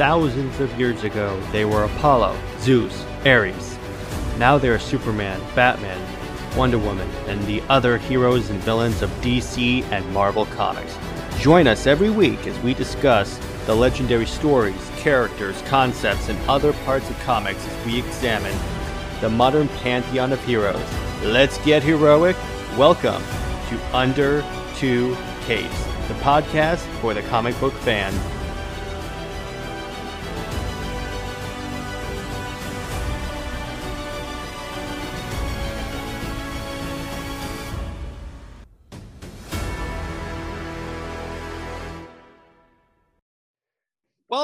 thousands of years ago, they were Apollo, Zeus, Ares. Now they are Superman, Batman, Wonder Woman, and the other heroes and villains of DC and Marvel Comics. Join us every week as we discuss the legendary stories, characters, concepts, and other parts of comics as we examine the modern pantheon of heroes. Let's get heroic. Welcome to Under Two Capes, the podcast for the comic book fan.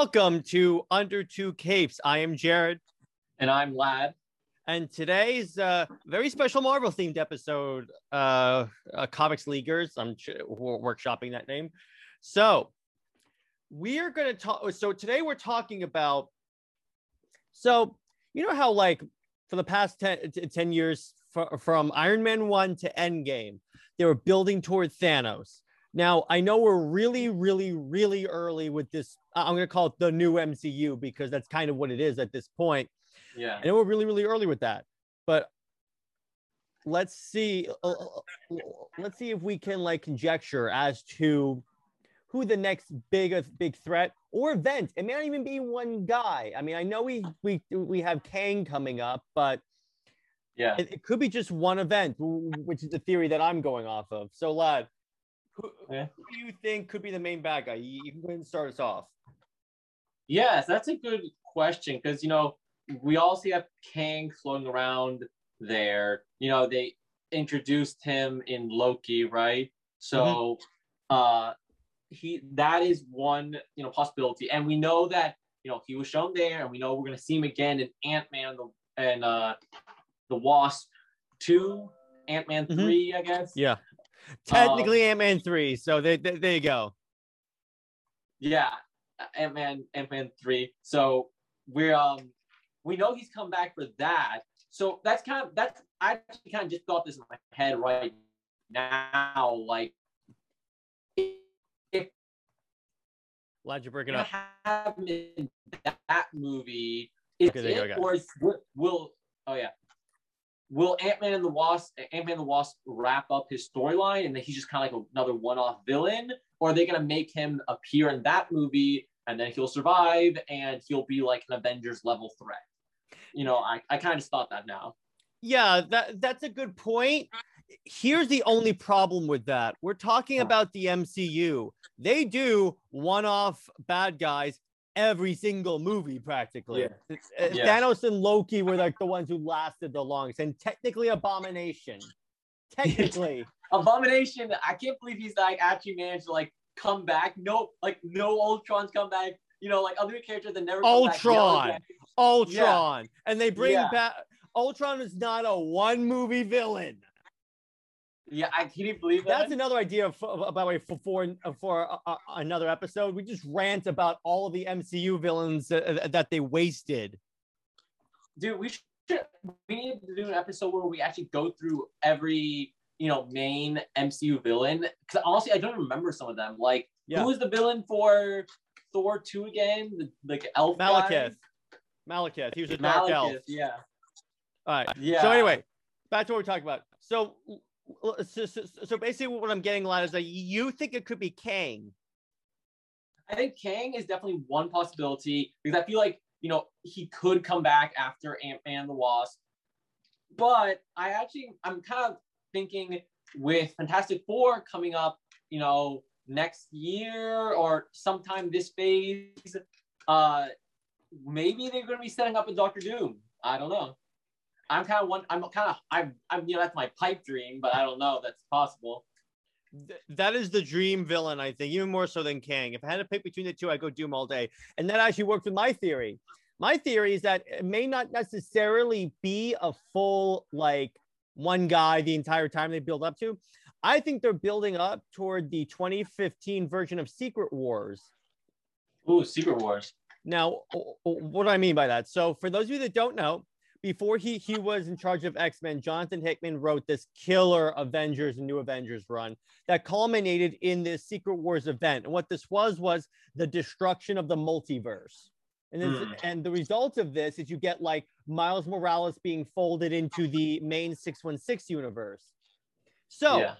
Welcome to Under Two Capes. I am Jared. And I'm Lad. And today's uh, very special Marvel themed episode, uh, uh, Comics Leaguers. I'm ch- workshopping that name. So we are going to talk. So today we're talking about. So you know how like for the past 10, 10 years, f- from Iron Man one to Endgame, they were building toward Thanos. Now I know we're really, really, really early with this. I'm going to call it the new MCU because that's kind of what it is at this point yeah. And we're really, really early with that. But let's see. Uh, uh, let's see if we can like conjecture as to who the next big big threat or event. It may not even be one guy. I mean, I know we we we have Kang coming up, but yeah, it, it could be just one event, which is the theory that I'm going off of. So, lad, who, yeah. who do you think could be the main bad guy? You, you can go ahead and start us off. Yes, that's a good question because you know we also have Kang floating around there. You know, they introduced him in Loki, right? So mm-hmm. uh he that is one, you know, possibility. And we know that, you know, he was shown there and we know we're gonna see him again in Ant-Man and the and uh the Wasp 2, Ant-Man mm-hmm. 3, I guess. Yeah. Technically um, Ant-Man 3, so they, they, there you go. Yeah, Ant-Man Ant-Man 3. So we're um we know he's come back for that. So that's kind of that's I actually kind of just thought this in my head right now. Like if Glad you're breaking up. Have in that movie. Is okay, it, or is, will, will oh yeah will Ant Man and the Wasp Ant Man and the Wasp wrap up his storyline and then he's just kind of like another one off villain, or are they gonna make him appear in that movie and then he'll survive and he'll be like an Avengers level threat? you know, I, I kind of thought that now. Yeah, that that's a good point. Here's the only problem with that. We're talking about the MCU. They do one-off bad guys every single movie practically. Yeah. Uh, yeah. Thanos and Loki were like the ones who lasted the longest, and technically Abomination. Technically, Abomination. I can't believe he's like actually managed to like come back. No, like no Ultron's come back. You know, like other characters that never Ultron. Ultron, yeah. and they bring back Ultron is not a one movie villain. Yeah, I can't believe that. That's another idea. For, by the way, for for, for uh, uh, another episode, we just rant about all of the MCU villains that, that they wasted. Dude, we should we need to do an episode where we actually go through every you know main MCU villain because honestly, I don't remember some of them. Like, yeah. who was the villain for Thor two again? The, like elf Malekith. Guy? Malekith. He was a dark Malekith, elf. Yeah. All right. Yeah. So anyway, back to what we're talking about. So, so, so, so basically, what I'm getting a lot is that you think it could be Kang. I think Kang is definitely one possibility because I feel like you know he could come back after Ant Man the Wasp, but I actually I'm kind of thinking with Fantastic Four coming up, you know, next year or sometime this phase, uh, maybe they're going to be setting up a Doctor Doom. I don't know. I'm kind of one. I'm kind of. I'm. I'm. You know, that's my pipe dream, but I don't know. That's possible. that is the dream villain, I think, even more so than Kang. If I had to pick between the two, I'd go Doom all day. And that actually worked with my theory. My theory is that it may not necessarily be a full like one guy the entire time they build up to. I think they're building up toward the 2015 version of Secret Wars. Ooh, Secret Wars. Now, what do I mean by that? So, for those of you that don't know, before he he was in charge of X-Men, Jonathan Hickman wrote this killer Avengers and New Avengers run that culminated in this Secret Wars event. And what this was was the destruction of the multiverse. And then, Mm. and the result of this is you get like Miles Morales being folded into the main 616 universe. So yeah.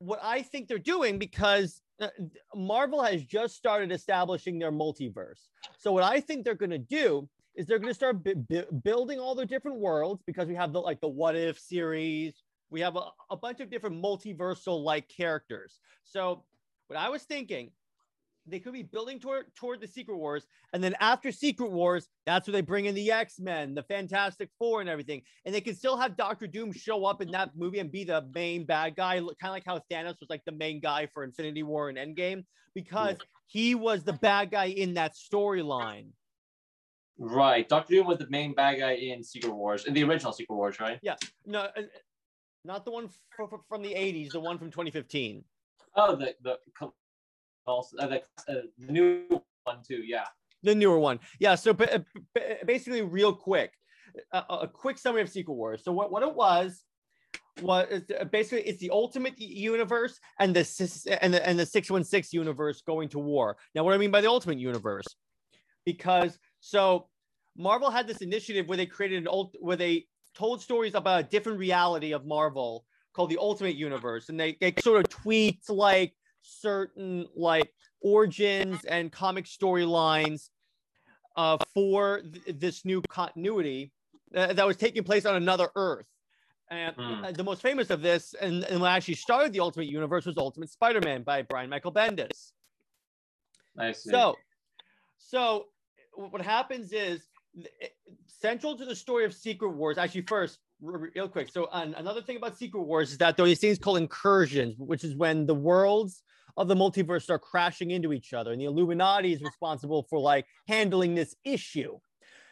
what I think they're doing because uh, Marvel has just started establishing their multiverse. So what I think they're going to do is they're going to start bu- bu- building all the different worlds because we have the like the What If series. We have a, a bunch of different multiversal like characters. So what I was thinking, they could be building toward toward the Secret Wars, and then after Secret Wars, that's where they bring in the X Men, the Fantastic Four, and everything. And they can still have Doctor Doom show up in that movie and be the main bad guy, kind of like how Thanos was like the main guy for Infinity War and Endgame, because he was the bad guy in that storyline. Right. Doctor Doom was the main bad guy in Secret Wars, in the original Secret Wars, right? Yeah. No, uh, not the one from the '80s, the one from 2015. Oh, the the also uh, the, uh, the new one too. Yeah. the newer one. Yeah. So ba- ba- basically, real quick, a, a quick summary of Secret Wars. So what, what it was was uh, basically it's the ultimate universe and the and the and the six one six universe going to war. Now, what I mean by the ultimate universe? Because so Marvel had this initiative where they created an old where they told stories about a different reality of Marvel called the Ultimate Universe, and they they sort of tweaked like certain like origins and comic storylines uh, for th- this new continuity uh, that was taking place on another Earth. And uh, the most famous of this, and, and what actually started the Ultimate Universe, was Ultimate Spider-Man by Brian Michael Bendis. I see. So, so what happens is central to the story of Secret Wars. Actually, first, real quick. So, an another thing about Secret Wars is that there are these things called incursions, which is when the worlds of the multiverse start crashing into each other, and the Illuminati is responsible for like handling this issue.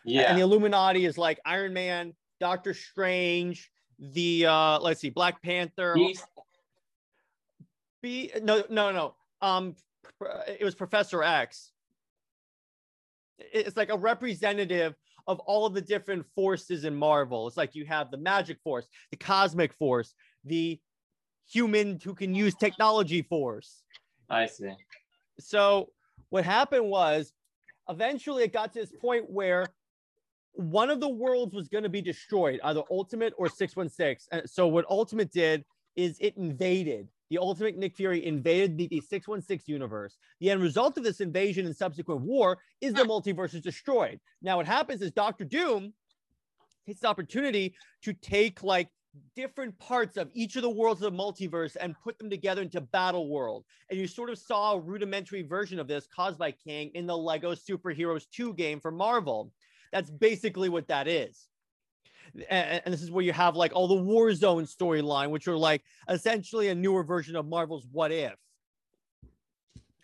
yeah. And the Illuminati is like Iron Man, Doctor Strange, the uh let's see, Black Panther, He's- B no no no. Um it was Professor X. It's like a representative of all of the different forces in Marvel. It's like you have the magic force, the cosmic force, the human who can use technology force. I see. So what happened was eventually it got to this point where one of the worlds was going to be destroyed, either Ultimate or 616. And so what Ultimate did is it invaded. The Ultimate Nick Fury invaded the, the 616 universe. The end result of this invasion and subsequent war is the multiverse is destroyed. Now what happens is Doctor Doom takes the opportunity to take like different parts of each of the worlds of the multiverse and put them together into battle world and you sort of saw a rudimentary version of this caused by Kang in the Lego Superheroes 2 game for Marvel. That's basically what that is. And, and this is where you have like all the Warzone storyline, which are like essentially a newer version of Marvel's What If.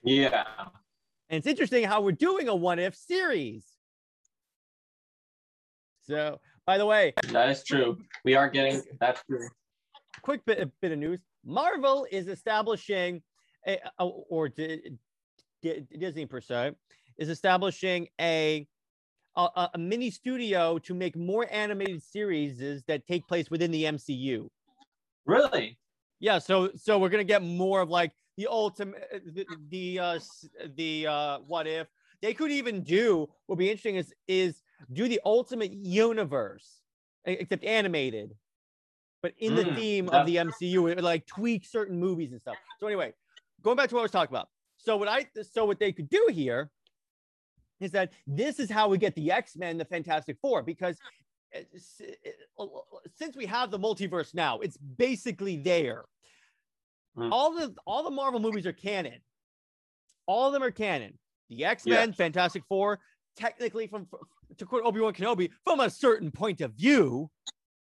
Yeah. And it's interesting how we're doing a What If series. So, by the way, That is true. We are getting that's true. quick bit, bit of news Marvel is establishing, a, a- or Disney per se, is establishing a, a, a mini studio to make more animated series that take place within the MCU. Really? Yeah, so so we're gonna get more of like the ultimate, the the uh, the uh, what if they could even do what would be interesting is is do the ultimate universe except animated, but in the Mm, theme that- of the MCU, it would like tweak certain movies and stuff. So anyway, going back to what I was talking about. So what I so what they could do here is that this is how we get the X Men, the Fantastic Four, because s- uh, since we have the multiverse now, it's basically there. Hmm. All the all the Marvel movies are canon. All of them are canon. The X Men, Fantastic Four, technically from to quote Obi Wan Kenobi, from a certain point of view.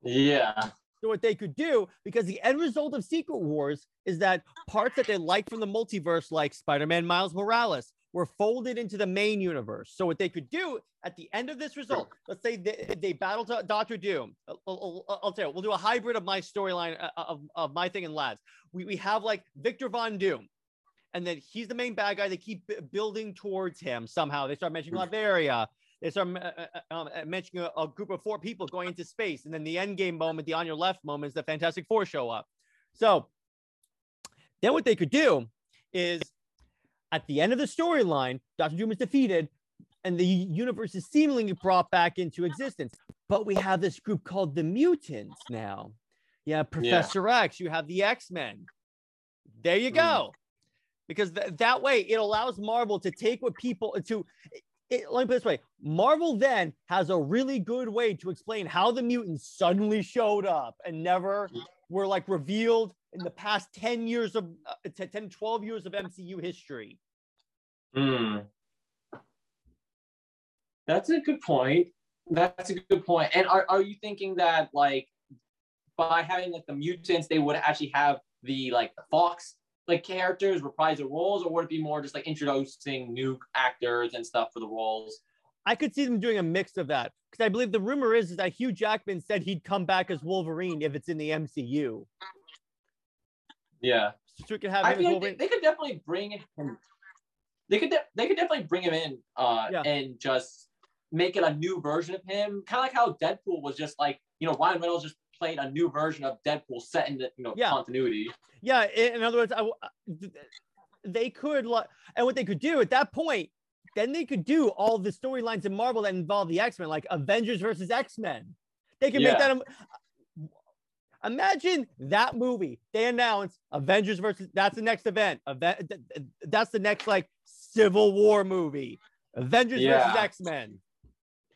Yeah. So what they could do, because the end result of Secret Wars is that parts that they like from the multiverse, like Spider-Man Miles Morales, were folded into the main universe. So what they could do at the end of this result, let's say they, they battle to Doctor Doom. I'll, I'll, I'll tell you, we'll do a hybrid of my storyline uh, of, of my thing and lads. We, we have like Victor Von Doom. And then he's the main bad guy. They keep building towards him somehow. They start mentioning Latveria. They start uh, uh, um, uh, mentioning a, a group of four people going into space, and then the end game moment, the on your left moment, is the Fantastic Four show up. So then what they could do is at the end of the storyline, Doctor Doom is defeated. and the universe is seemingly brought back into existence. But we have this group called the mutants now. Yeah, Professor yeah. X, you have the X Men. There you go. Mm. Because th- that way it allows Marvel to take what people to. It, let me put this way Marvel then has a really good way to explain how the mutants suddenly showed up and never mm. were like revealed in the past 10 years of uh, 10, 12 years of MCU history. Hmm. That's a good point. That's a good point. And are, are you thinking that like by having like the mutants, they would actually have the like Fox like characters reprise the roles, or would it be more just like introducing new actors and stuff for the roles? I could see them doing a mix of that because I believe the rumor is, is that Hugh Jackman said he'd come back as Wolverine if it's in the MCU. Yeah, so we could have. I feel like they, they, could definitely bring him. They could de- they could definitely bring him in uh, yeah. and just make it a new version of him, kind of like how Deadpool was just like you know Ryan Reynolds just played a new version of Deadpool set in the you know yeah. continuity. Yeah, in other words, I, they could like, and what they could do at that point, then they could do all the storylines in Marvel that involve the X Men, like Avengers versus X Men. They could yeah. make that. Imagine that movie. They announce Avengers versus. That's the next event. Event. That's the next like Civil War movie. Avengers yeah. versus X Men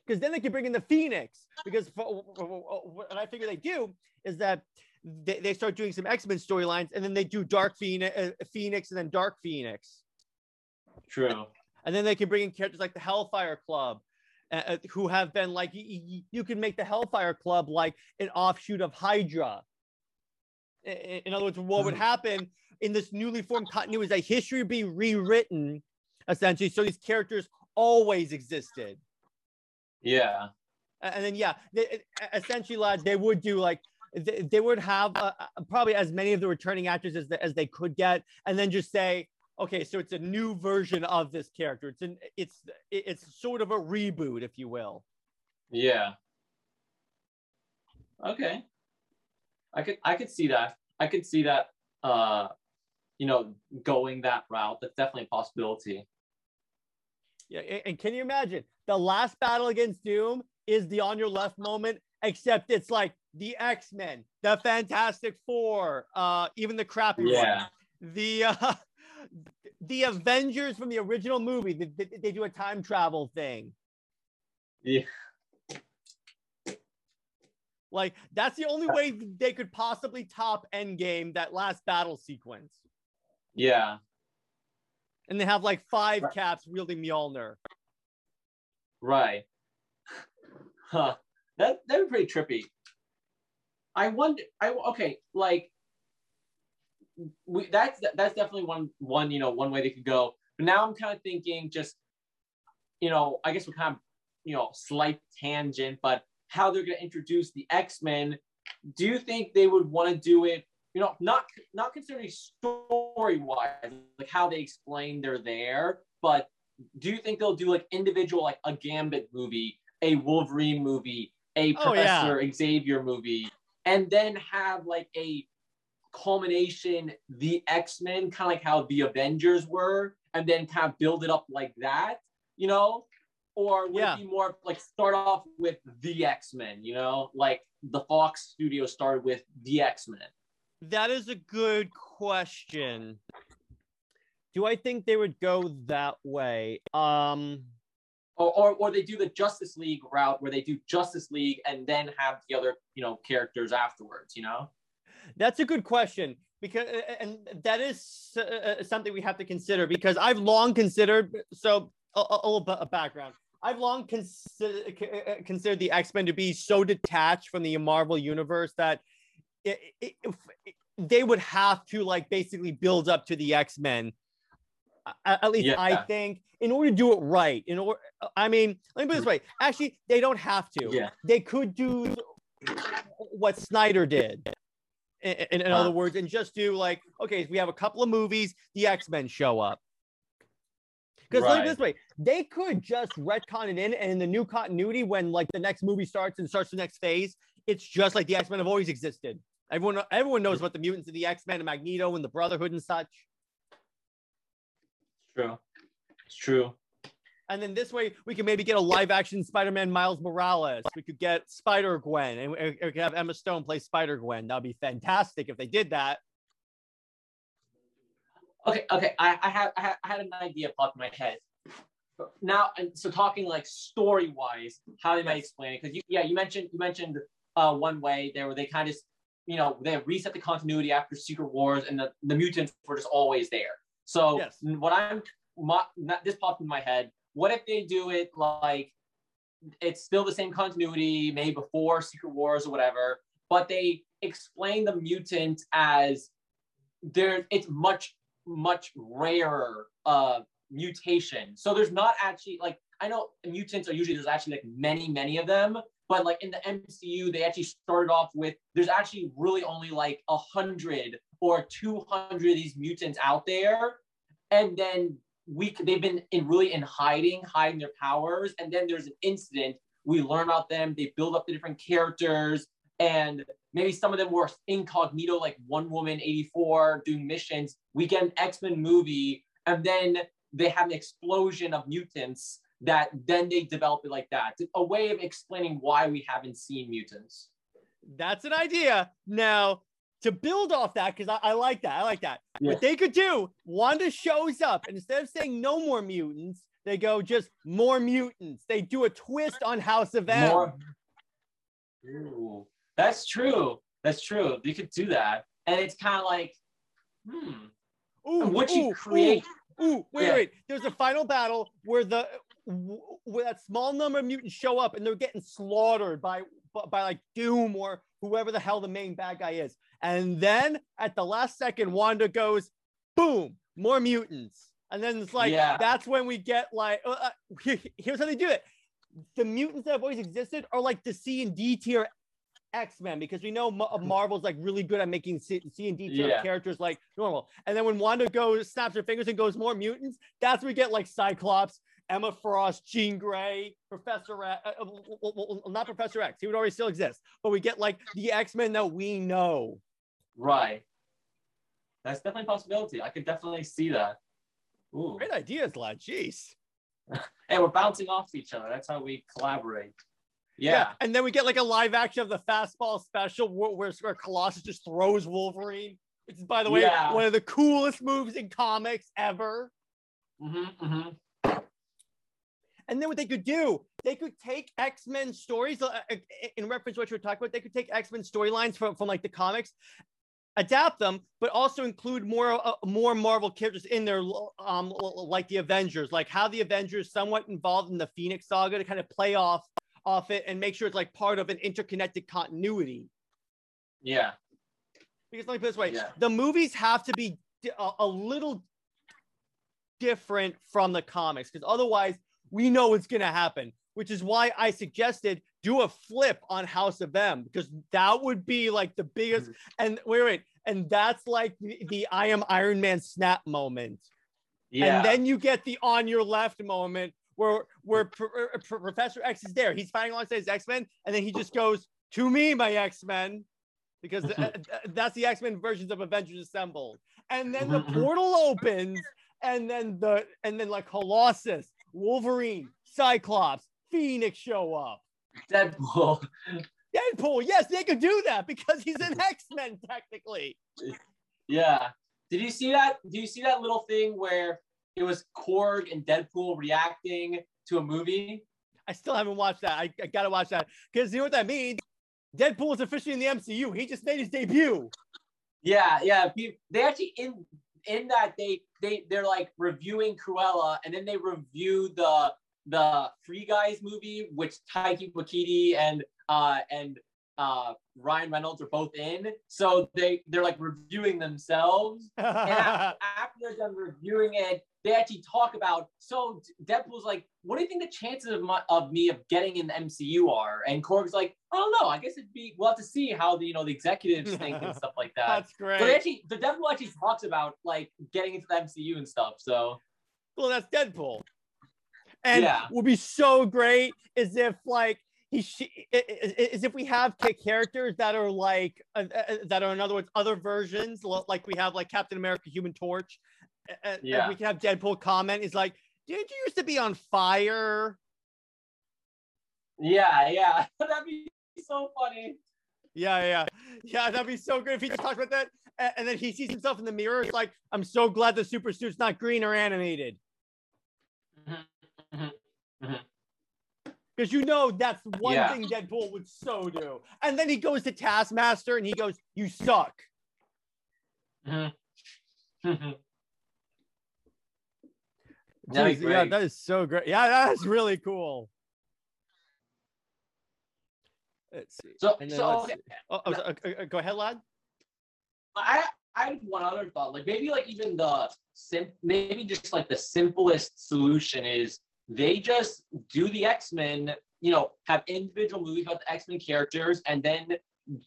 because then they can bring in the Phoenix. Because what I figure they do is that they, they start doing some X Men storylines, and then they do Dark Phoenix, uh, Phoenix, and then Dark Phoenix. True. And then they can bring in characters like the Hellfire Club, uh, who have been like you, can make the Hellfire Club like an offshoot of Hydra. In, other words, what would happen in this newly formed continuity is that history would be rewritten, essentially, so these characters always existed. Yeah. And then yeah, they, essentially, lad, they would do like they, they would have uh, uh, probably as many of the returning actors as, as they could get, and then just say, okay, so it's a new version of this character. It's an it's it's sort of a reboot, if you will. Yeah. Okay. I could I could see that. I could see that. Uh, you know, going that route. That's definitely a possibility. Yeah, and can you imagine the last battle against Doom is the on your left moment, except it's like the X Men, the Fantastic Four, uh, even the crappy yeah. one, the uh, the Avengers from the original movie. They, they, do a time travel thing. Yeah. Like that's the only uh, way they could possibly top Endgame that last battle sequence. Yeah. And they have like five caps wielding Mjolnir. Right. Huh. That that'd be pretty trippy. I wonder. I okay. Like we that's that's definitely one one you know one way they could go. But now I'm kind of thinking just you know I guess we're kind of you know slight tangent, but how they're going to introduce the X Men. Do you think they would want to do it? You know, not not considering story wise, like how they explain they're there, but do you think they'll do like individual like a Gambit movie, a Wolverine movie, a oh, Professor yeah. Xavier movie, and then have like a culmination, the X Men, kind of like how the Avengers were, and then kind of build it up like that, you know? Or would yeah. it be more like start off with the X Men, you know, like the Fox studio started with the X Men? That is a good question. Do I think they would go that way? Um, or, or, or they do the Justice League route where they do Justice League and then have the other, you know, characters afterwards, you know? That's a good question because and that is uh, something we have to consider because I've long considered so a, a little bit of background. I've long consider, uh, considered the X Men to be so detached from the Marvel universe that it, it, it, they would have to like basically build up to the X Men at least yeah. I think, in order to do it right. In order, I mean, let me put it this way. Actually, they don't have to. Yeah. They could do what Snyder did. In, in, in uh, other words, and just do like, okay, we have a couple of movies, the X Men show up. Because right. look this way, they could just retcon it in, and in the new continuity, when like the next movie starts and starts the next phase, it's just like the X Men have always existed. Everyone, everyone knows about the mutants and the X Men and Magneto and the Brotherhood and such true. It's true. And then this way, we can maybe get a live action Spider Man Miles Morales. We could get Spider Gwen, and we could have Emma Stone play Spider Gwen. That would be fantastic if they did that. Okay, okay. I, I had I had I had an idea pop in my head. Now, and so talking like story wise, how they might explain it, because you, yeah, you mentioned you mentioned uh, one way there where they kind of you know they reset the continuity after Secret Wars, and the, the mutants were just always there. So Yes. what I'm my, this popped in my head. What if they do it like it's still the same continuity, maybe before Secret Wars or whatever, but they explain the mutant as there. It's much much rarer uh mutation. So there's not actually like I know mutants are usually there's actually like many many of them, but like in the MCU they actually started off with there's actually really only like a hundred or two hundred of these mutants out there, and then we they've been in really in hiding hiding their powers, and then there's an incident we learn about them. They build up the different characters and maybe some of them were incognito, like Wonder Woman 84 doing missions. We get an X Men movie, and then they have an explosion of mutants that then they develop it like that. A way of explaining why we haven't seen mutants. That's an idea. Now, to build off that, because I, I like that, I like that. Yeah. What they could do, Wanda shows up, and instead of saying no more mutants, they go just more mutants. They do a twist on House of M. More- Ooh, that's true. That's true. You could do that, and it's kind of like, hmm. Ooh, What you create- Ooh, ooh, wait, Yeah. wait. There's a final battle where the where that small number of mutants show up and they're getting slaughtered by by like Doom or whoever the hell the main bad guy is. And then at the last second, Wanda goes, boom, more mutants. And then it's like Yeah. that's when we get like uh, uh, here's how they do it. The mutants that have always existed are like the C and D tier X Men because we know Ma- Marvel's like really good at making C, C and D tier Yeah. characters like normal. And then when Wanda goes, snaps her fingers and goes more mutants, that's when we get like Cyclops, Emma Frost, Jean Grey, Professor X, uh, uh, well, not Professor X, he would already still exist, but we get like the X Men that we know. Right. That's definitely a possibility. I could definitely see that. Ooh. Great ideas, lad. Jeez. hey, we're bouncing off each other. That's how we collaborate. Yeah. And then we get like a live action of the fastball special where, where, where Colossus just throws Wolverine. Which is, by the way, Yeah. one of the coolest moves in comics ever. Mm-hmm, mm-hmm. And then what they could do, they could take X Men stories uh, uh, in reference to what you were talking about. They could take X Men storylines from, from like the comics, adapt them, but also include more uh, more Marvel characters in there, um, like the Avengers, like how the Avengers somewhat involved in the Phoenix Saga to kind of play off off it and make sure it's like part of an interconnected continuity. Yeah. Because let me put it this way: Yeah. the movies have to be a, a little different from the comics, because otherwise we know what's going to happen. Which is why I suggested do a flip on House of M, because that would be like the biggest. Mm-hmm. And wait, wait, and that's like the, the I am Iron Man snap moment. Yeah. And then you get the on your left moment where where Pro- er, er, Pro- Professor X is there. He's fighting alongside his X Men, and then he just goes to me, my X Men, because th- uh, th- uh, that's the X Men versions of Avengers Assembled. And then the Mhm. portal opens, and then the and then like Colossus, Wolverine, Cyclops, Phoenix show up. Deadpool. Deadpool, yes, they could do that because he's an X Men technically. Yeah. Did you see that? Do you see that little thing where it was Korg and Deadpool reacting to a movie? I still haven't watched that. I, I gotta watch that because you know what that means. Deadpool is officially in the MCU. He just made his debut. Yeah, yeah. They actually in in that they they they're like reviewing Cruella, and then they review the the Free Guys movie, which Taika Waititi and uh and uh Ryan Reynolds are both in. So they they're like reviewing themselves. And after they're done reviewing it, they actually talk about. So Deadpool's like, "What do you think the chances of my, of me of getting in the MCU are?" And Korg's like, "I don't know. I guess it'd be. We'll have to see how the you know the executives think and stuff like that." That's great. So actually, the Deadpool actually talks about like getting into the MCU and stuff. So well, that's Deadpool. And Yeah. would be so great is if like he sh- i- i- is if we have characters that are like uh, uh, that are in other words other versions like we have like Captain America, Human Torch. uh, uh, and Yeah. we can have Deadpool comment is like did you used to be on fire? Yeah, yeah. That'd be so funny. Yeah, yeah, yeah. That'd be so good if he just talked about that, and, then he sees himself in the mirror. It's like, I'm so glad the super suit's not green or animated, Mhm, mhm. Because you know that's one Yeah. thing Deadpool would so do. And then he goes to Taskmaster and he goes, "You suck." Mhm. Mhm. Jeez, yeah, that is so great. Yeah, that's really cool. Let's see. So, so okay. see. Oh, oh, go ahead, lad. I I had one other thought. Like maybe like even the sim maybe just like the simplest solution is they just do the X-Men, you know, have individual movies about the X-Men characters and then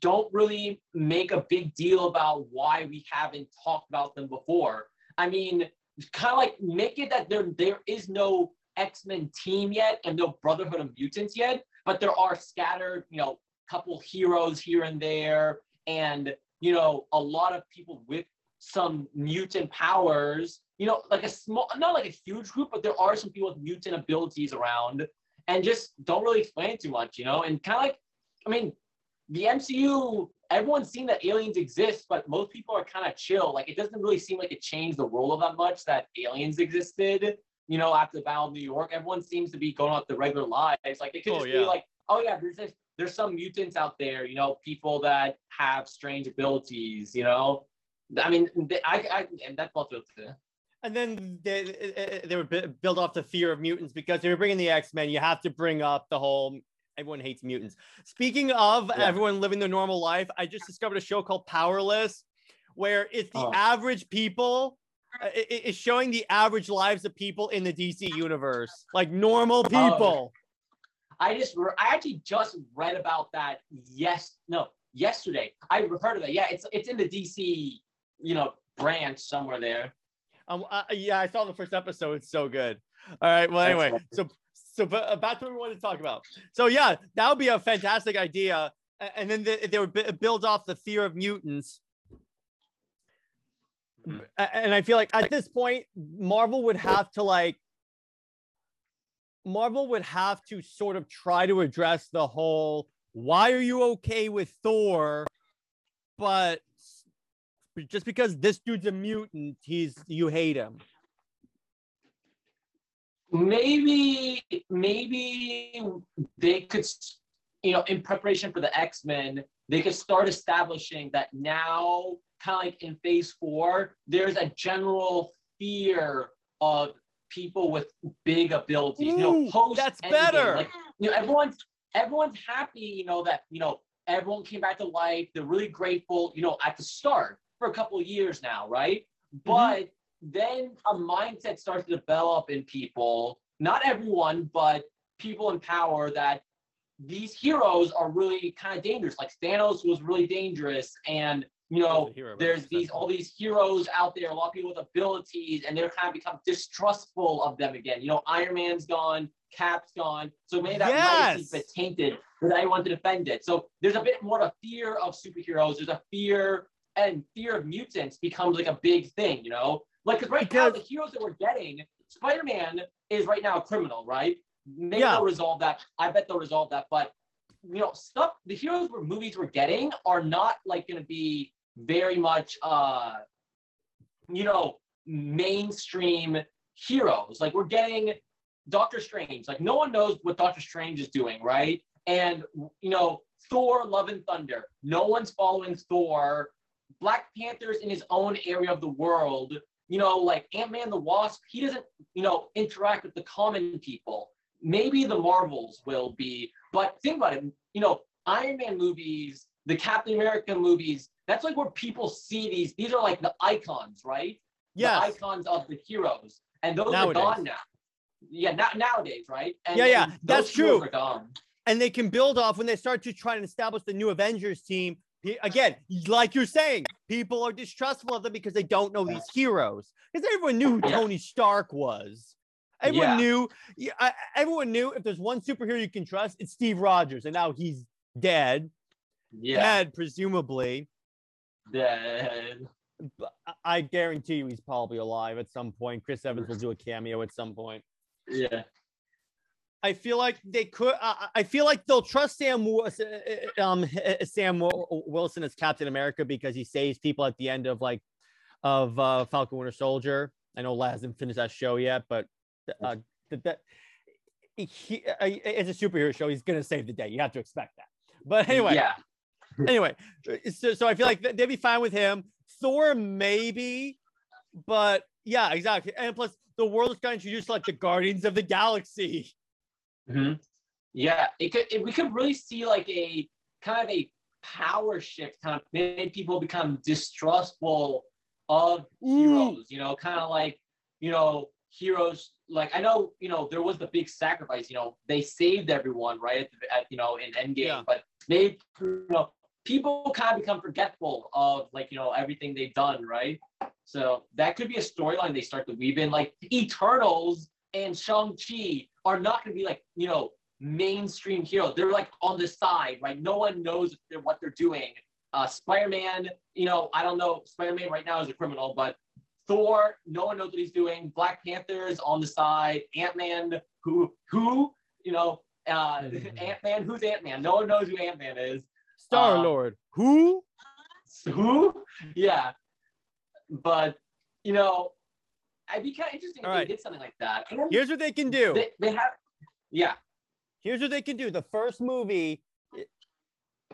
don't really make a big deal about why we haven't talked about them before. I mean, kind of like make it that there there is no X-Men team yet and no Brotherhood of Mutants yet, but there are scattered, you know, couple heroes here and there and you know, a lot of people with some mutant powers, you know, like a small, not like a huge group, but there are some people with mutant abilities around and just don't really explain it too much, you know, and kind of like, I mean, the MCU, everyone's seen that aliens exist, but most people are kind of chill. Like, it doesn't really seem like it changed the role of that much that aliens existed, you know, after the Battle of New York. Everyone seems to be going out their regular lives. Like, it could Oh, just yeah. be like, oh, yeah, there's this there's some mutants out there, you know, people that have strange abilities, you know. I mean, I, I, and that's also. And then they, they would bu- build off the fear of mutants because if you're bringing the X Men, you have to bring up the whole everyone hates mutants. Speaking of Yeah. everyone living their normal life, I just discovered a show called Powerless, where it's the Oh. average people. uh, it- it- It's showing the average lives of people in the DC universe, like normal Oh. people. I just, I actually just read about that. Yes, no, yesterday. I heard of it. Yeah, it's it's in the DC, you know, branch somewhere there. Um, uh, yeah, I saw the first episode. It's so good. All right. Well, anyway, so so but uh, back to what we wanted to talk about. So yeah, that would be a fantastic idea. And then they, they would bu- build off the fear of mutants. And I feel like at this point, Marvel would have to like. Marvel would have to sort of try to address the whole why are you okay with Thor, but just because this dude's a mutant, he's you hate him. maybe maybe they could you know in preparation for the x-men they could start establishing that now kind of like in phase four there's a general fear of people with big abilities you know Ooh, post that's better. like you know everyone's everyone's happy you know that you know everyone came back to life they're really grateful you know at the start for a couple of years now right Mm-hmm. but then a mindset starts to develop in people, not everyone, but people in power that these heroes are really kind of dangerous. Like Thanos was really dangerous. And, you know, hero, but there's these all these heroes out there, a lot of people with abilities, and they're kind of become distrustful of them again. You know, Iron Man's gone, Cap's gone. So maybe that legacy's Yes. been tainted with anyone to defend it. So there's a bit more of a fear of superheroes. There's a fear and fear of mutants becomes like a big thing, you know? Like, because right now, the heroes that we're getting, Spider Man is right now a criminal, right? Maybe Yeah. they'll resolve that. I bet they'll resolve that. But, you know, stuff, the heroes we're movies we're getting are not like going to be very much, uh, you know, mainstream heroes. Like, we're getting Doctor Strange. Like, no one knows what Doctor Strange is doing, right? And, you know, Thor, Love and Thunder. No one's following Thor. Black Panther's in his own area of the world. You know, like Ant Man the Wasp, he doesn't, you know, interact with the common people. Maybe the Marvels will be, but think about it. You know, Iron Man movies, the Captain America movies, that's like where people see these. These are like the icons, right? Yeah. The icons of the heroes. And those Nowadays. are gone now. Yeah, now, nowadays, right? And Yeah, yeah, that's true. Are gone. and they can build off when they start to try and establish the new Avengers team. Again, like you're saying, people are distrustful of them because they don't know these heroes. Because everyone knew who Tony Stark was. Everyone Yeah. knew. Yeah, I- everyone knew if there's one superhero you can trust, it's Steve Rogers, and now he's dead, Yeah. dead presumably. Dead. but I- I guarantee you he's probably alive at some point. Chris Evans will do a cameo at some point. Yeah. I feel like they could. I I feel like they'll trust Sam um Sam Wilson as Captain America because he saves people at the end of like of uh, Falcon Winter Soldier. I know Laz hasn't finished that show yet, but uh, that, that he uh, it's a superhero show. He's gonna save the day. You have to expect that. But anyway, Yeah. anyway, so, so I feel like they'd be fine with him. Thor, maybe, but yeah, exactly. And plus, the world is to introduce like the Guardians of the Galaxy. Hmm Yeah. It could. It, we could really see like a kind of a power shift, kind of made people become distrustful of Ooh. heroes. You know, kind of like you know heroes. Like I know, you know, there was the big sacrifice. You know, they saved everyone, right? At, the, at you know in Endgame, Yeah. but they, you know, people kind of become forgetful of like you know everything they've done, right? So that could be a storyline they start to weave in. Like Eternals and Shang Chi are not going to be like you know mainstream heroes. They're like on the side, right? No one knows they're- what they're doing. Uh, Spider-Man, you know, I don't know. Spider-Man right now is a criminal, but Thor, no one knows what he's doing. Black Panther's on the side. Ant-Man, who, who, you know, uh, Ant-Man, who's Ant-Man? No one knows who Ant-Man is. Star Lord. Who? Who? Yeah. But, you know, I'd be kind of interesting if All they did something like that. And Here's what they can do. They, they have, yeah. Here's what they can do. The first movie,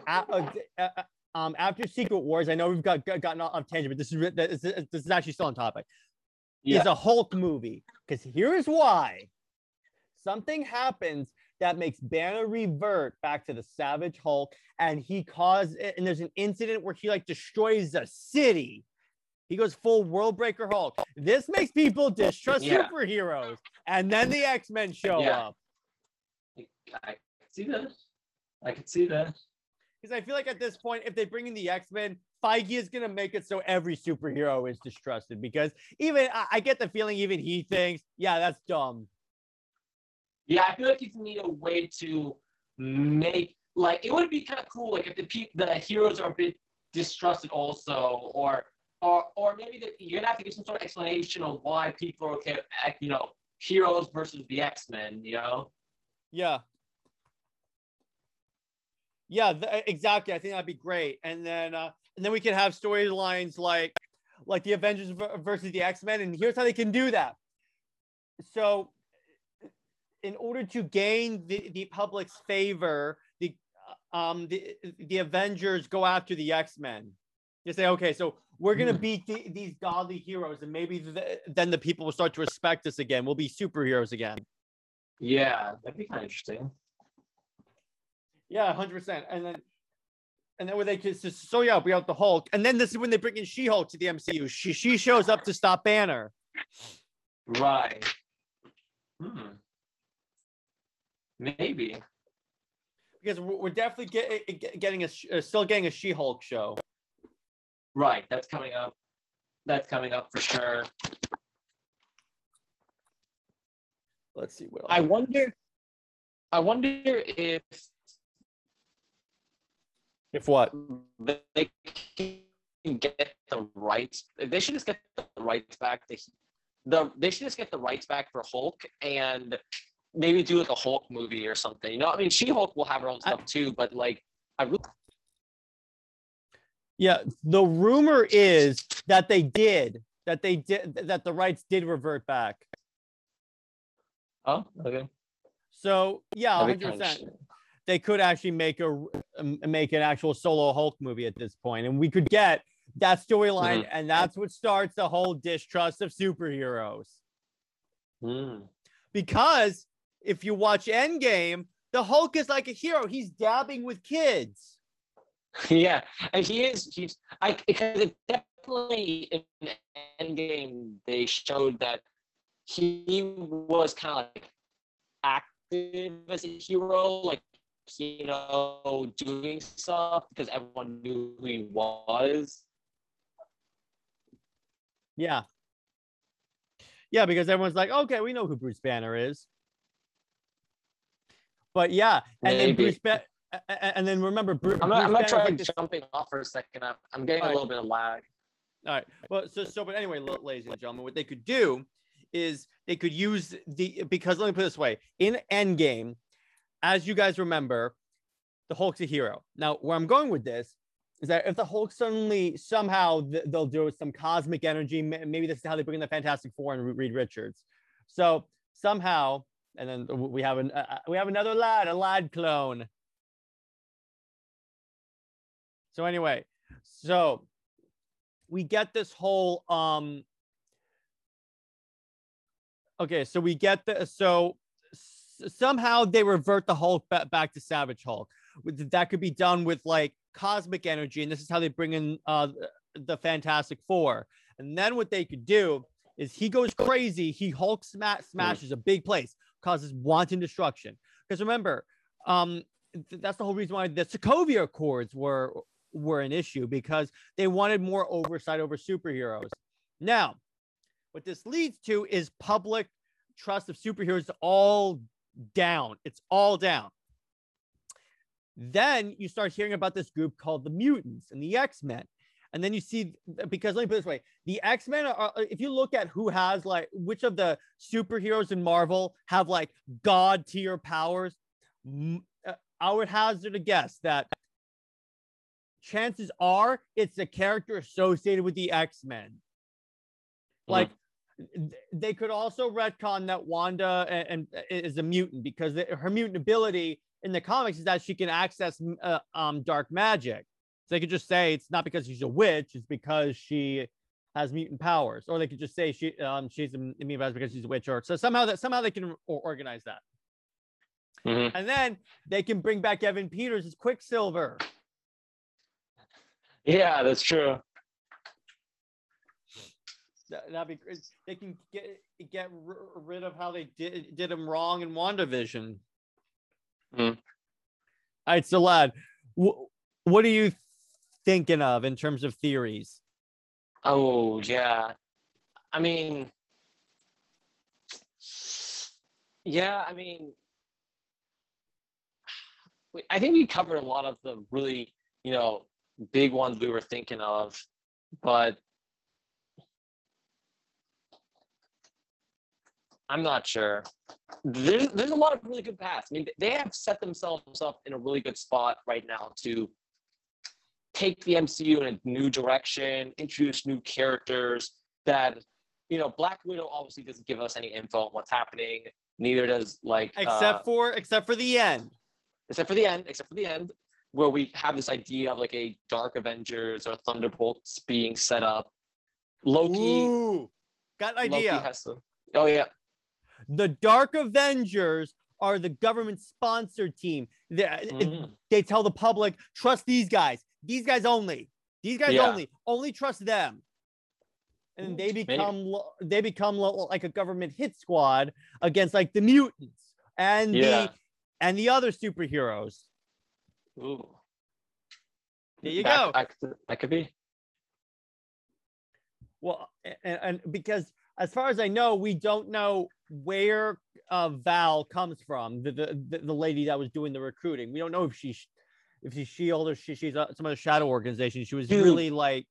uh, uh, um, after Secret Wars, I know we've got, got gotten off tangent, but this is this is, this is actually still on topic. Yeah. Is a Hulk movie because here's why. Something happens that makes Banner revert back to the Savage Hulk, and he caused and there's an incident where he like destroys a city. He goes full world breaker Hulk. This makes people distrust Yeah. superheroes, and then the X Men show Yeah. up. I can see that. I can see that. Because I feel like at this point, if they bring in the X Men, Feige is gonna make it so every superhero is distrusted. Because even I, I get the feeling even he thinks, yeah, that's dumb. Yeah, I feel like you need a way to make like it would be kind of cool like if the pe- the heroes are a bit distrusted also, or or or maybe you're gonna have to give some sort of explanation of why people are okay, you know, heroes versus the X Men. You know. Yeah. Yeah, th- exactly. I think that'd be great. And then uh and then we can have storylines like like the Avengers ver- versus the X-Men and here's how they can do that. So in order to gain the, the public's favor, the um the, the Avengers go after the X-Men. You say, okay, so we're gonna Hmm. beat the, these godly heroes, and maybe th- then the people will start to respect us again. We'll be superheroes again. Yeah, that'd be kind of interesting. Yeah, hundred percent. And then, and then when they just just- so yeah, we have the Hulk, and then this is when they bring in She-Hulk to the MCU. She she shows up to stop Banner. Right. Hmm. Maybe. because we're definitely get, get- getting a uh, still getting a She-Hulk show. Right. That's coming up. That's coming up for sure. Let's see what I wonder. I wonder if if what they can get the rights. They should just get the rights back. To, the they should just get the rights back for Hulk and maybe do like a Hulk movie or something. You know, I mean, She Hulk will have her own I- stuff too, but like, I really Yeah, the rumor is that they did that they did that the rights did revert back. oh okay. So yeah, hundred percent. They could actually make a um, make an actual solo Hulk movie at this point, and we could get that storyline, Mm-hmm. and that's what starts the whole distrust of superheroes. Hmm. Because if you watch Endgame, the Hulk is like a hero. He's dabbing with kids. yeah, and he is. He's. I because it definitely in Endgame they showed that he was kind of like active as a hero, like you know, doing stuff because everyone knew who he was. Yeah. Yeah, because everyone's like, okay, we know who Bruce Banner is. But yeah, and then Maybe. Bruce Banner, and then remember, Bru- I'm not. I'm not trying to jumping off for a second. I'm, I'm getting a little bit of lag. All right. Well, so so, but anyway, ladies and gentlemen, what they could do is they could use the because let me put it this way: in Endgame, as you guys remember, the Hulk's a hero. Now, where I'm going with this is that if the Hulk suddenly somehow th- they'll do some cosmic energy, ma- maybe this is how they bring in the Fantastic Four and Re- Reed Richards. So somehow, and then we have an uh, uh, we have another lad, a lad clone. So anyway, so we get this whole um okay so we get the so somehow they revert the hulk back to savage hulk. That could be done with like cosmic energy and this is how they bring in uh the fantastic four. And then what they could do is he goes crazy he hulk sma- smashes a big place causes wanton destruction. Because remember um th- that's the whole reason why the sokovia accords were were an issue because they wanted more oversight over superheroes. Now, what this leads to is public trust of superheroes all down. It's all down. Then you start hearing about this group called the mutants and the X-Men. And then you see because let me put this way, the X-Men are if you look at who has like which of the superheroes in Marvel have like god tier powers, uh, I would hazard a guess that chances are it's a character associated with the X-Men. Like th- they could also retcon that Wanda and, and is a mutant because the, her mutant ability in the comics is that she can access uh, um dark magic. So they could just say it's not because she's a witch, it's because she has mutant powers, or they could just say she um she's immune powers because she's a witch, or so somehow that somehow they can or- organize that, Mhm. and then they can bring back Evan Peters as Quicksilver. Yeah, that's true. That, that'd be great. They can get get r- rid of how they did did him wrong in WandaVision. Hmm. All right, so lad, wh- what are you thinking of in terms of theories? Oh yeah. I mean Yeah, I mean I think we covered a lot of the really, you know, big ones we were thinking of, but I'm not sure. There's there's a lot of really good paths. I mean, they have set themselves up in a really good spot right now to take the MCU in a new direction, introduce new characters that you know, Black Widow obviously doesn't give us any info on what's happening. Neither does like Except uh, for except for the end. except for the end, except for the end, where we have this idea of like a Dark Avengers or Thunderbolts being set up. Loki, Ooh, got an Loki idea. has to. Oh yeah, the Dark Avengers are the government sponsored team. They, Mhm. they tell the public, trust these guys. These guys only. These guys Yeah. only. Only trust them. And they become lo- they become like a government hit squad against like the mutants and Yeah. the and the other superheroes. Ooh. There you that, go. That, could- that could be. Well, and, and because as far as I know, we don't know where uh, Val comes from, the, the the the lady that was doing the recruiting. We don't know if she's if she's Shield or she, she's uh, some other shadow organization. She was Dude. really like,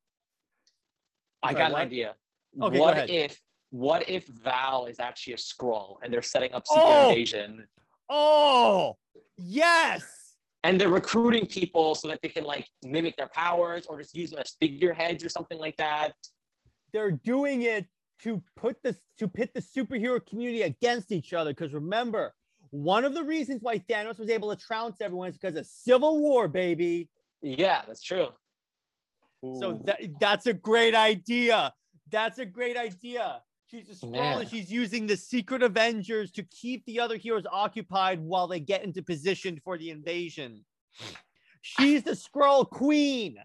I Sorry, got an idea. Okay, what if what if Val is actually a Skrull and they're setting up secret Oh! invasion oh yes, and they're recruiting people so that they can like mimic their powers or just use them as figureheads or something like that. they're doing it to put this to pit the superhero community against each other. Because remember, one of the reasons why Thanos was able to trounce everyone is because of Civil War, baby. Yeah, that's true. So that that's a great idea. That's a great idea. She's a Skrull and she's using the secret Avengers to keep the other heroes occupied while they get into position for the invasion. She's the Skrull queen.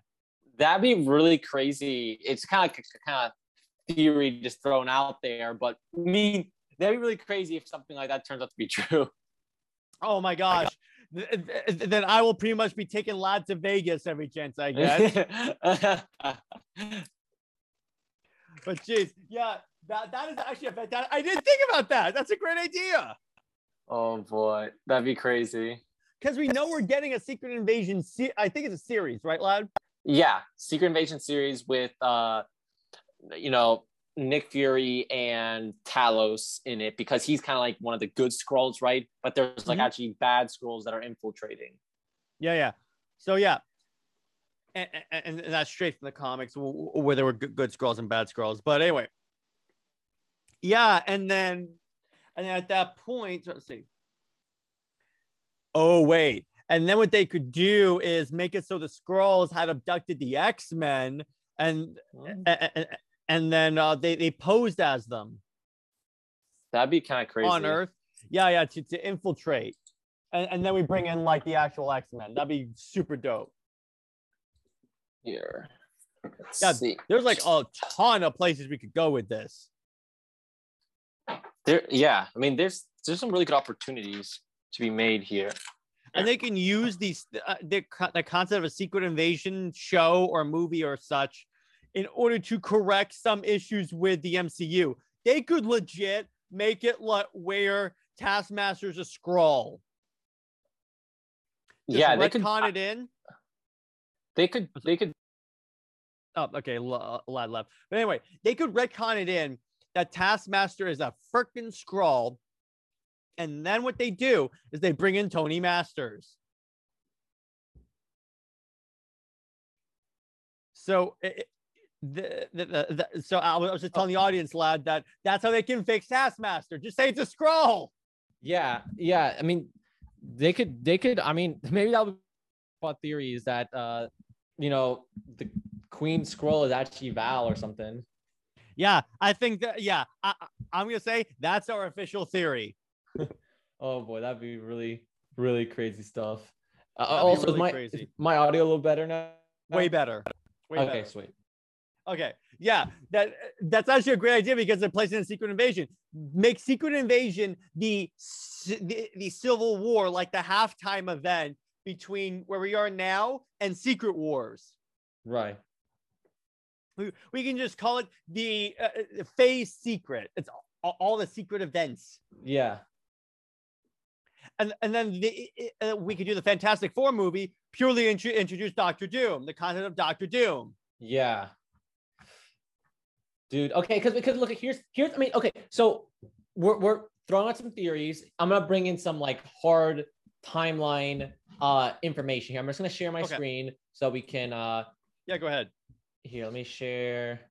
That'd be really crazy. It's kind of kind of theory just thrown out there, but I mean, that'd be really crazy if something like that turns out to be true. Oh my gosh. Th- th- Then I will pretty much be taking lads to Vegas every chance I get. but jeez, yeah, that, that is actually a fantastic. I didn't think about that. That's a great idea. oh boy, that'd be crazy. Because we know we're getting a secret invasion. Se- I think it's a series, right, lad? Yeah, Secret Invasion series with uh you know, Nick Fury and Talos in it because he's kind of like one of the good Skrulls, right? But there's like Mhm. actually bad Skrulls that are infiltrating. Yeah, yeah. So yeah, and, and, and that's straight from the comics where there were good, good Skrulls and bad Skrulls. But anyway, yeah, and then and then at that point, let's see. Oh wait, and then what they could do is make it so the Skrulls had abducted the X Men, and and, and then uh, they they posed as them That'd be kind of crazy. on Earth. Yeah, yeah, to, to infiltrate. And, and then we bring in like the actual X Men. That'd be super dope. Here. Let's Yeah, see. There's like a ton of places we could go with this. There, yeah. I mean, there's there's some really good opportunities to be made here. And they can use these uh, the, the concept of a secret invasion show or movie or such in order to correct some issues with the MCU. They could legit make it like where Taskmaster's a Skrull. Just yeah, they could. it in. They could. They could. Oh, okay, l- lad left. But anyway, they could retcon it in that Taskmaster is a freaking Skrull. And then what they do is they bring in Tony Masters. So, it, the, the, the, the- so I was just telling the audience, lad, that that's how they can fix Taskmaster. Just say it's a Skrull. Yeah, yeah. I mean, they could, they could. I mean, maybe that would be theory is that, uh, you know, the Queen Skrull is actually Val or something. Yeah, I think that. Yeah, I, I'm gonna say that's our official theory. Oh boy, that'd be really, really crazy stuff. Uh, also, really my crazy. is my audio a little better now. Way better. Way okay, better. sweet. Okay, yeah, that that's actually a great idea because it plays in Secret Invasion. Make Secret Invasion the, the the Civil War, like the halftime event between where we are now and Secret Wars. Right. We, we can just call it the uh, uh, Phase Secret. It's all, all the secret events, Yeah. and and then the, uh, we could do the Fantastic Four movie purely intro- introduce Doctor Doom, the concept of Doctor Doom. Yeah. Dude, okay, because because look, here's here's I mean, okay, so we're we're throwing out some theories. I'm gonna bring in some like hard timeline uh information here. I'm just gonna share my Okay. screen so we can uh Yeah, go ahead. Here, let me share.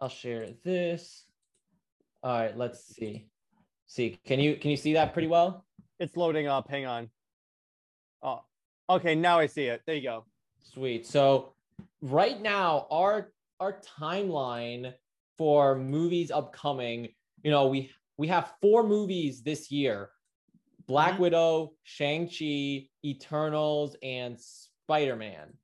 I'll share this. All right, let's see. See, can you can you see that pretty well? It's loading up. Hang on. Oh, okay. Now I see it. There you go. Sweet. So right now, our our timeline for movies upcoming, you know, we we have four movies this year: Black Mhm. Widow, Shang Chi, Eternals, and Spider Man.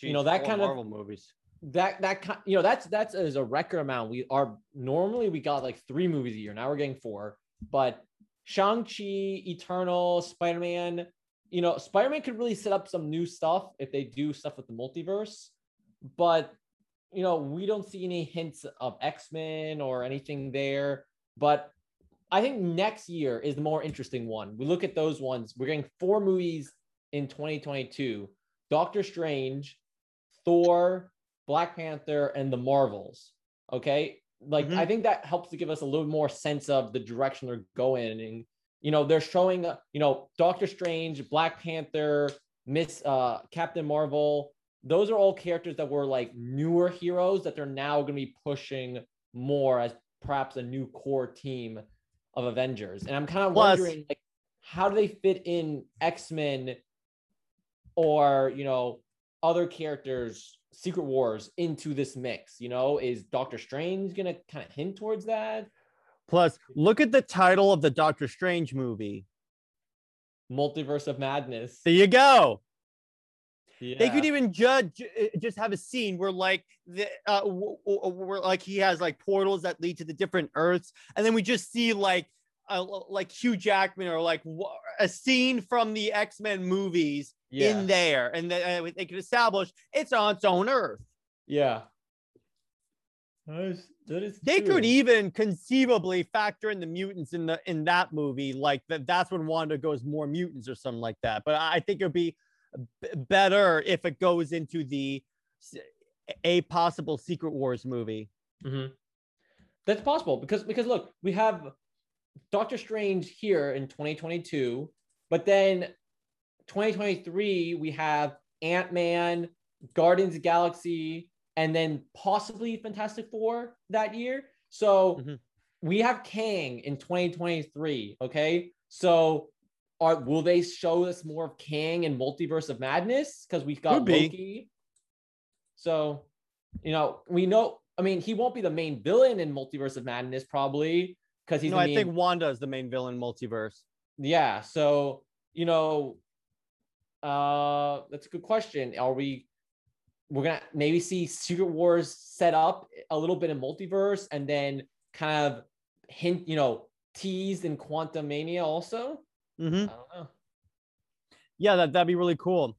You know, that kind of- Marvel movies. That that you know that's that's is a record amount. We are normally we got like three movies a year. Now we're getting four, but Shang Chi, Eternal, Spider Man. You know, Spider Man could really set up some new stuff if they do stuff with the multiverse, but you know we don't see any hints of X Men or anything there. But I think next year is the more interesting one. We look at those ones. We're getting four movies in 2022: Doctor Strange, Thor, Black Panther, and the Marvels. Okay. Like, Mhm. I think that helps to give us a little more sense of the direction they're going. And, you know, they're showing, uh, you know, Doctor Strange, Black Panther, Miss uh, Captain Marvel. Those are all characters that were like newer heroes that they're now going to be pushing more as perhaps a new core team of Avengers. And I'm kind of Plus- wondering, like, how do they fit in X Men or you know other characters secret wars into this mix you know is doctor strange gonna kind of hint towards that Plus, look at the title of the Doctor Strange movie. multiverse of madness There you go. yeah. They could even judge, uh, just have a scene where like the uh, where like he has like portals that lead to the different Earths, and then we just see like uh, like Hugh Jackman or like a scene from the X Men movies yeah in there, and they, uh, they could establish it's on its own Earth. yeah that is, that is They true. could even conceivably factor in the mutants in the in that movie, like that. That's when Wanda goes more mutants or something like that. But I think it'd be b- better if it goes into the a possible Secret Wars movie. hmm That's possible because because look, we have Doctor Strange here in 2022, but then 2023 we have Ant Man, Guardians of the Galaxy, and then possibly Fantastic Four that year. So Mhm. we have Kang in 2023. Okay, so are will they show us more of Kang and Multiverse of Madness because we've got Could be. Loki? So you know we know. I mean, he won't be the main villain in Multiverse of Madness probably because he's no, I main- think Wanda is the main villain multiverse. yeah. So, you know, uh, that's a good question. Are we, we're to maybe see Secret Wars set up a little bit in multiverse and then kind of hint, you know, teased in Quantumania also? hmm I don't know. Yeah, that that'd be really cool.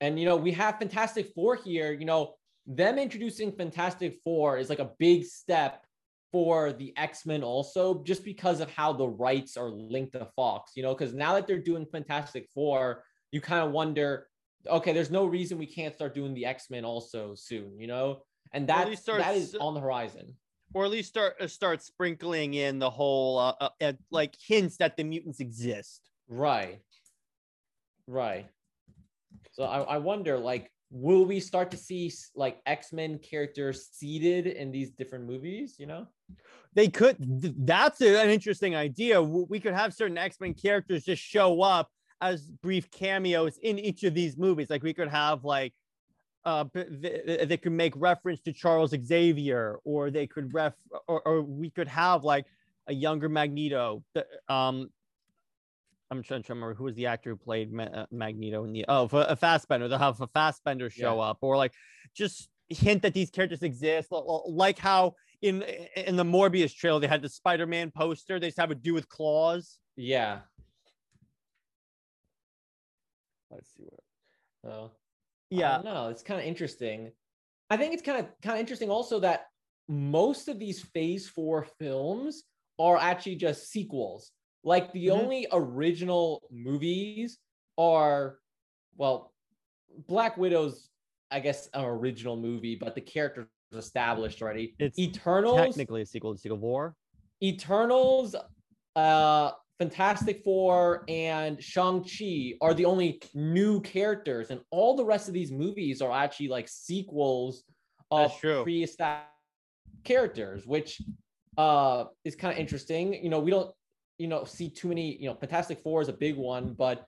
And, you know, we have Fantastic Four here, you know, them introducing Fantastic Four is like a big step for the X-Men also, just because of how the rights are linked to Fox, you know, because now that they're doing Fantastic Four, you kind of wonder, okay, there's no reason we can't start doing the X-Men also soon, you know? And that, least start that is on the horizon. Or at least start uh, start sprinkling in the whole uh, uh, uh, like hints that the mutants exist. Right. Right. So I, I wonder, like, will we start to see like X-Men characters seated in these different movies, you know? They could. That's an interesting idea. We could have certain X Men characters just show up as brief cameos in each of these movies. Like we could have like, uh, they, could make reference to Charles Xavier, or they could ref, or, or we could have like a younger Magneto. Um, I'm trying to remember who was the actor who played Ma- uh, Magneto in the oh, for a Fassbender. They'll have a Fassbender show up, or like just hint that these characters exist, like how in in the Morbius trailer they had the Spider-Man poster. They just have it do with claws. Yeah. Let's see what. So Yeah, no, it's kind of interesting. I think it's kind of kind of interesting also that most of these Phase Four films are actually just sequels. Like the Mhm. only original movies are, well, Black Widow's, I guess, an original movie, but the character is established already. It's Eternals, technically a sequel to Civil War. Eternals, uh, Fantastic Four, and Shang-Chi are the only new characters, and all the rest of these movies are actually like sequels of pre-established characters, which uh is kind of interesting. You know, we don't, you know, see too many, you know, Fantastic Four is a big one, but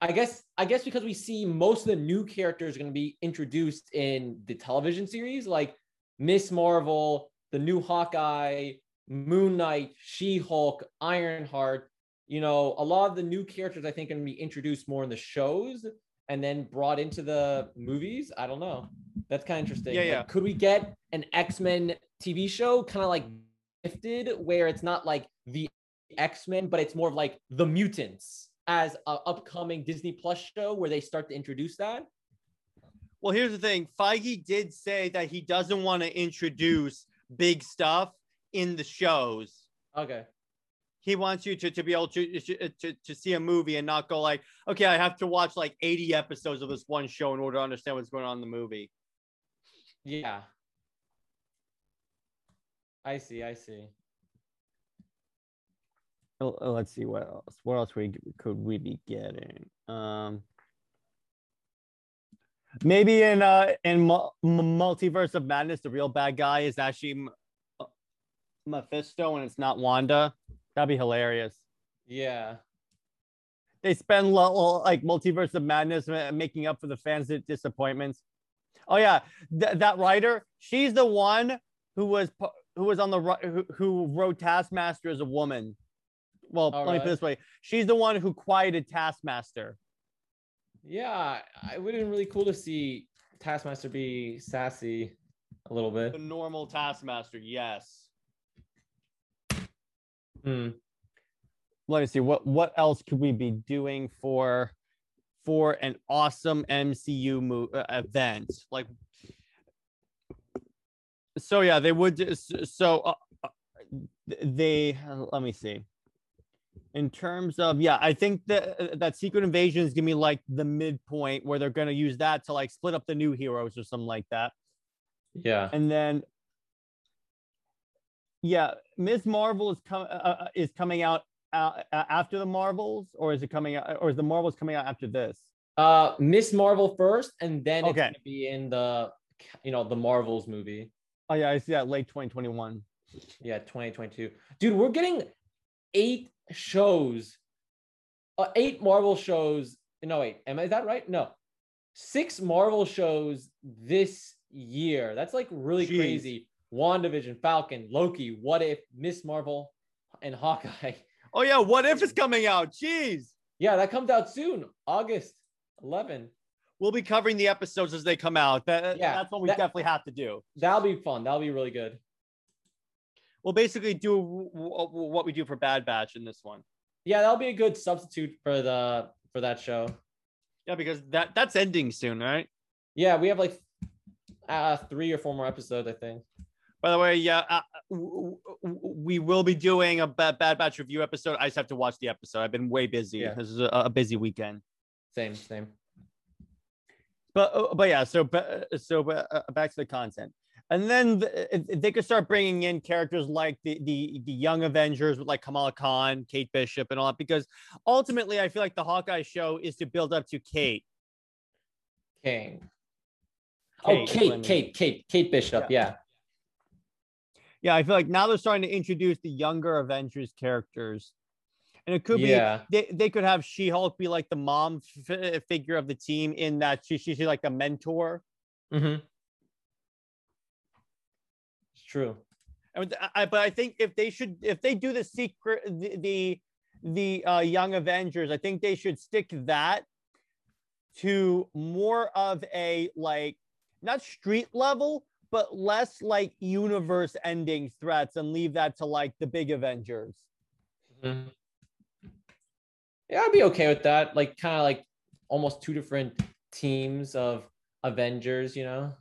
I guess I guess because we see most of the new characters are going to be introduced in the television series, like Miss Marvel, the new Hawkeye, Moon Knight, She Hulk, Ironheart. You know, a lot of the new characters I think are going to be introduced more in the shows and then brought into the movies. I don't know. That's kind of interesting. Yeah, Like, yeah. could we get an X Men TV show, kind of like Gifted, where it's not like the X Men, but it's more of like the mutants as an upcoming Disney Plus show where they start to introduce that? Well, here's the thing. Feige did say that he doesn't want to introduce big stuff in the shows. Okay. He wants you to, to be able to, to to see a movie and not go like, okay, I have to watch like 80 episodes of this one show in order to understand what's going on in the movie. Yeah. I see. I see. Oh, Let's see what else. What else we could we be getting? Um, maybe in uh in M- multiverse of madness, the real bad guy is actually M- uh, Mephisto and it's not Wanda. That'd be hilarious. Yeah. They spend lo- like multiverse of madness ma- making up for the fans' disappointments. Oh yeah, Th- that writer, she's the one who was who was on the who, who wrote Taskmaster as a woman. Well, Oh, let me put it this way: she's the one who quieted Taskmaster. Yeah. I would have been really cool to see Taskmaster be sassy a little bit. The normal Taskmaster, yes. Hmm. Let me see what what else could we be doing for for an awesome MCU mo- uh, event like. So yeah, they would. So uh, uh, they let me see. In terms of yeah, I think that that Secret Invasion is gonna be like the midpoint where they're gonna use that to like split up the new heroes or something like that. Yeah. and then yeah, Ms. Marvel is coming uh, uh, is coming out uh, uh, after the Marvels, or is it coming out, or is the Marvels coming out after this? Uh, Miss Marvel first, and then it's gonna be in the, you know, the Marvels movie. Oh yeah, I see that late 2021. Yeah, 2022. Dude, we're getting eight shows, uh, eight Marvel shows. No, wait, am I is that right? No, six Marvel shows this year. That's like really Jeez. crazy. WandaVision, Falcon, Loki, What If, Miss Marvel, and Hawkeye. Oh yeah, what if it's coming out? Jeez. Yeah, that comes out soon, August 11. We'll be covering the episodes as they come out. That, Yeah, that's what we that- definitely have to do. That'll be fun. That'll be really good. We'll basically do w- w- what we do for Bad Batch in this one. Yeah, that'll be a good substitute for the for that show. Yeah, because that that's ending soon, right? Yeah, we have like uh three or four more episodes, I think. By the way, yeah, uh, w- w- we will be doing a Ba- Bad Batch review episode. I just have to watch the episode. I've been way busy. Yeah. This is a, a busy weekend. Same, same. But uh, but yeah, so ba- so uh, back to the content, and then if they could start bringing in characters like the the the young Avengers with like Kamala Khan, Kate Bishop, and all that, because ultimately I feel like the Hawkeye show is to build up to Kate. King. Kate, oh, I. Kate, Kate, Kate, Kate Bishop. Yeah. Yeah, I feel like now they're starting to introduce the younger Avengers characters, and it could be they, they could have She Hulk be like the mom f- figure of the team in that she she's like a mentor. Mm-hmm. It's true. And with- I, but I think if they should, if they do the secret, the the, the uh, Young Avengers, I think they should stick that to more of a like not street level, but less like universe-ending threats, and leave that to like the big Avengers. Mhm. Yeah, I'd be okay with that. Like, kind of like almost two different teams of Avengers. You know.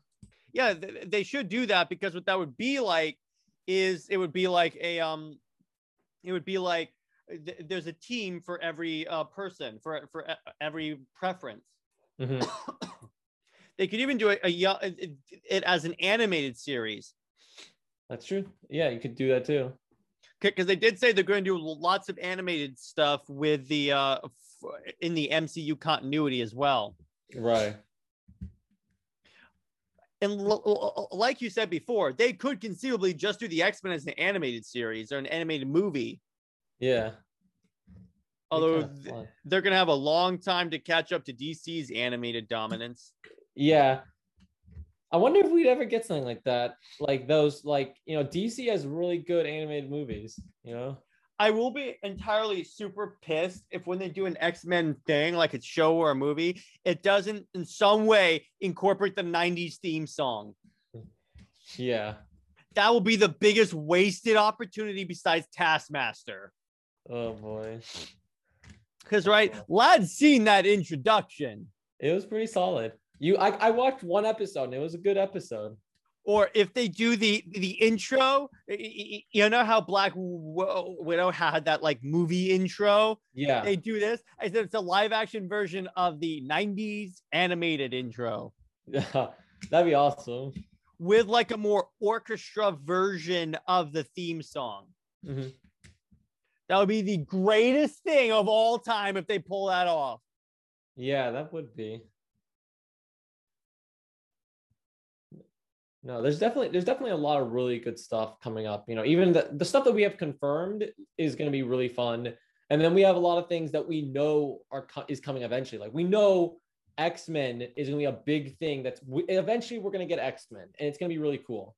Yeah, th- they should do that because what that would be like is it would be like a um, it would be like th- there's a team for every uh, person for for every preference. Mhm. they could even do a, a young it, as an animated series That's true. Yeah, you could do that too. because they did say they're going to do lots of animated stuff with the uh f- in the MCU continuity as well. Right. And like you said before, they could conceivably just do the X Men as an animated series or an animated movie. Yeah. Although th- they're going to have a long time to catch up to DC's animated dominance. Yeah. I wonder if we'd ever get something like that. Like those, like, you know, DC has really good animated movies, you know? I will be entirely super pissed if when they do an X-Men thing, like a show or a movie, it doesn't in some way incorporate the 90s theme song. Yeah. That will be the biggest wasted opportunity besides Taskmaster. Oh boy. Because right, lad's seen that introduction. It was pretty solid. You I, I watched one episode and it was a good episode. Or if they do the the intro, you know how Black Widow had that like movie intro. Yeah. They do this. I said it's a live action version of the 90s animated intro. That'd be awesome. with like a more orchestra version of the theme song. Mhm. That would be the greatest thing of all time if they pull that off. Yeah, that would be. No, there's definitely there's definitely a lot of really good stuff coming up. You know, even the, the stuff that we have confirmed is going to be really fun. And then we have a lot of things that we know are is coming eventually. Like we know X-Men is going to be a big thing that's we, eventually we're going to get X-Men and it's going to be really cool.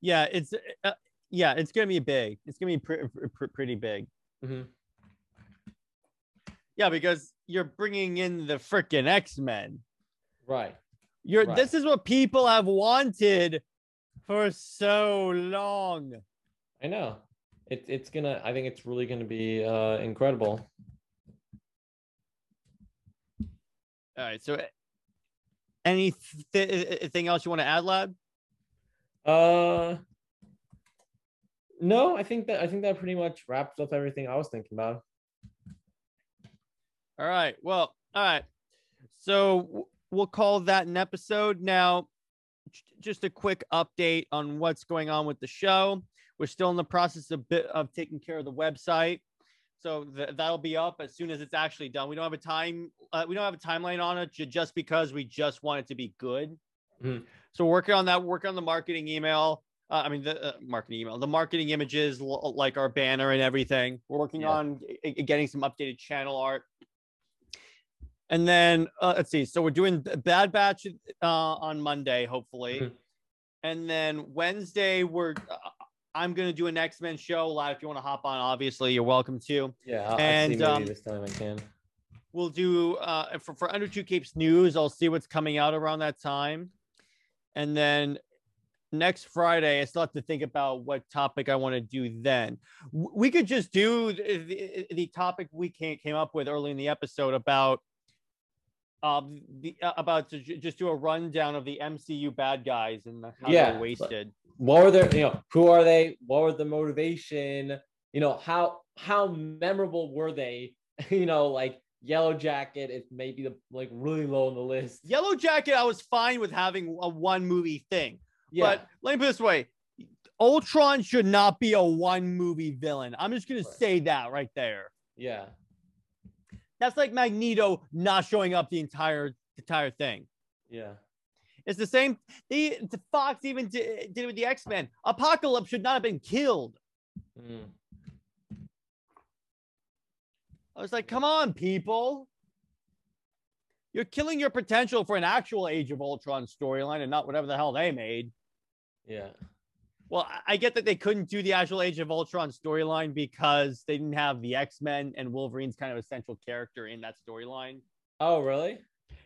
Yeah, it's uh, yeah, it's gonna be big. It's gonna be pre- pre- pretty big. Mhm. Yeah, because you're bringing in the freaking X Men. Right. You're Right. this is what people have wanted for so long. I know. It, it's gonna I think it's really gonna be uh incredible. All right, so anything else you want to add, lad? Uh no, I think that I think that pretty much wraps up everything I was thinking about. All right. Well, all right. So we'll call that an episode. Now, just a quick update on what's going on with the show. We're still in the process of bit of taking care of the website, so th- that'll be up as soon as it's actually done. We don't have a time. Uh, we don't have a timeline on it ju- just because we just want it to be good. Mhm. So working on that, working on the marketing email. Uh, I mean the uh, marketing email, the marketing images like our banner and everything. We're working Yeah. on getting some updated channel art. And then uh, let's see. So we're doing Bad Batch uh, on Monday, hopefully. Mhm. And then Wednesday, we're uh, I'm gonna do an X Men show live. If you want to hop on, obviously you're welcome to. Yeah, I'll, And, um, this time I can. We'll do uh, for for Under Two Capes news. I'll see what's coming out around that time, and then next Friday, I still have to think about what topic I want to do. Then we could just do the, the, the topic we came came up with early in the episode about um the uh, about to ju- just do a rundown of the MCU bad guys and how Yeah, they're wasted. What were their, you know, who are they? What were the motivation? You know, how how memorable were they? you know, like Yellow Jacket is maybe the like really low on the list. Yellow Jacket, I was fine with having a one movie thing. Yeah, But let me put it this way Ultron should not be a one movie villain. I'm just going to Right. say that right there. yeah, That's like Magneto not showing up the entire entire thing. yeah, It's the same. The, the Fox even did, did it with the X Men. Apocalypse should not have been killed. Mm. I was like, come on, people. You're killing your potential for an actual Age of Ultron storyline and not whatever the hell they made. yeah. Well, I- get that they couldn't do the actual Age of Ultron storyline because they didn't have the X Men and Wolverine's kind of essential character in that storyline. Oh, really?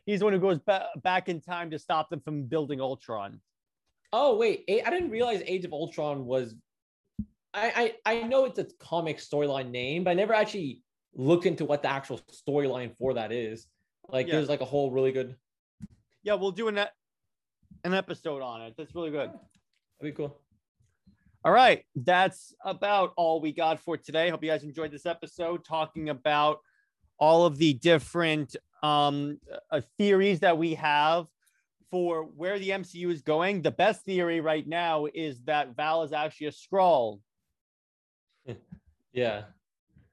He's the one who goes ba- back in time to stop them from building Ultron. Oh, wait. I didn't realize Age of Ultron was. I I, I know it's a comic storyline name, but I never actually looked into what the actual storyline for that is. Like, Yeah. there's like a whole really good. Yeah, we'll do an, an episode on it. That's really good. That'd be cool. All right, that's about all we got for today. Hope you guys enjoyed this episode talking about all of the different um, uh, theories that we have for where the MCU is going. The best theory right now is that Val is actually a Skrull, Yeah.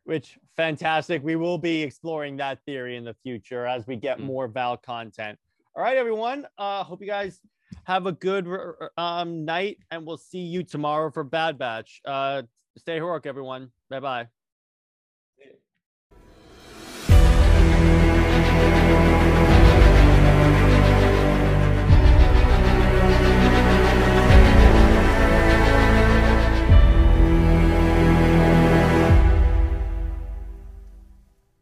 which fantastic. We will be exploring that theory in the future as we get Mm. more Val content. All right, everyone. Uh, hope you guys have a good um, night, and we'll see you tomorrow for Bad Batch. Uh, stay heroic, everyone. Bye bye.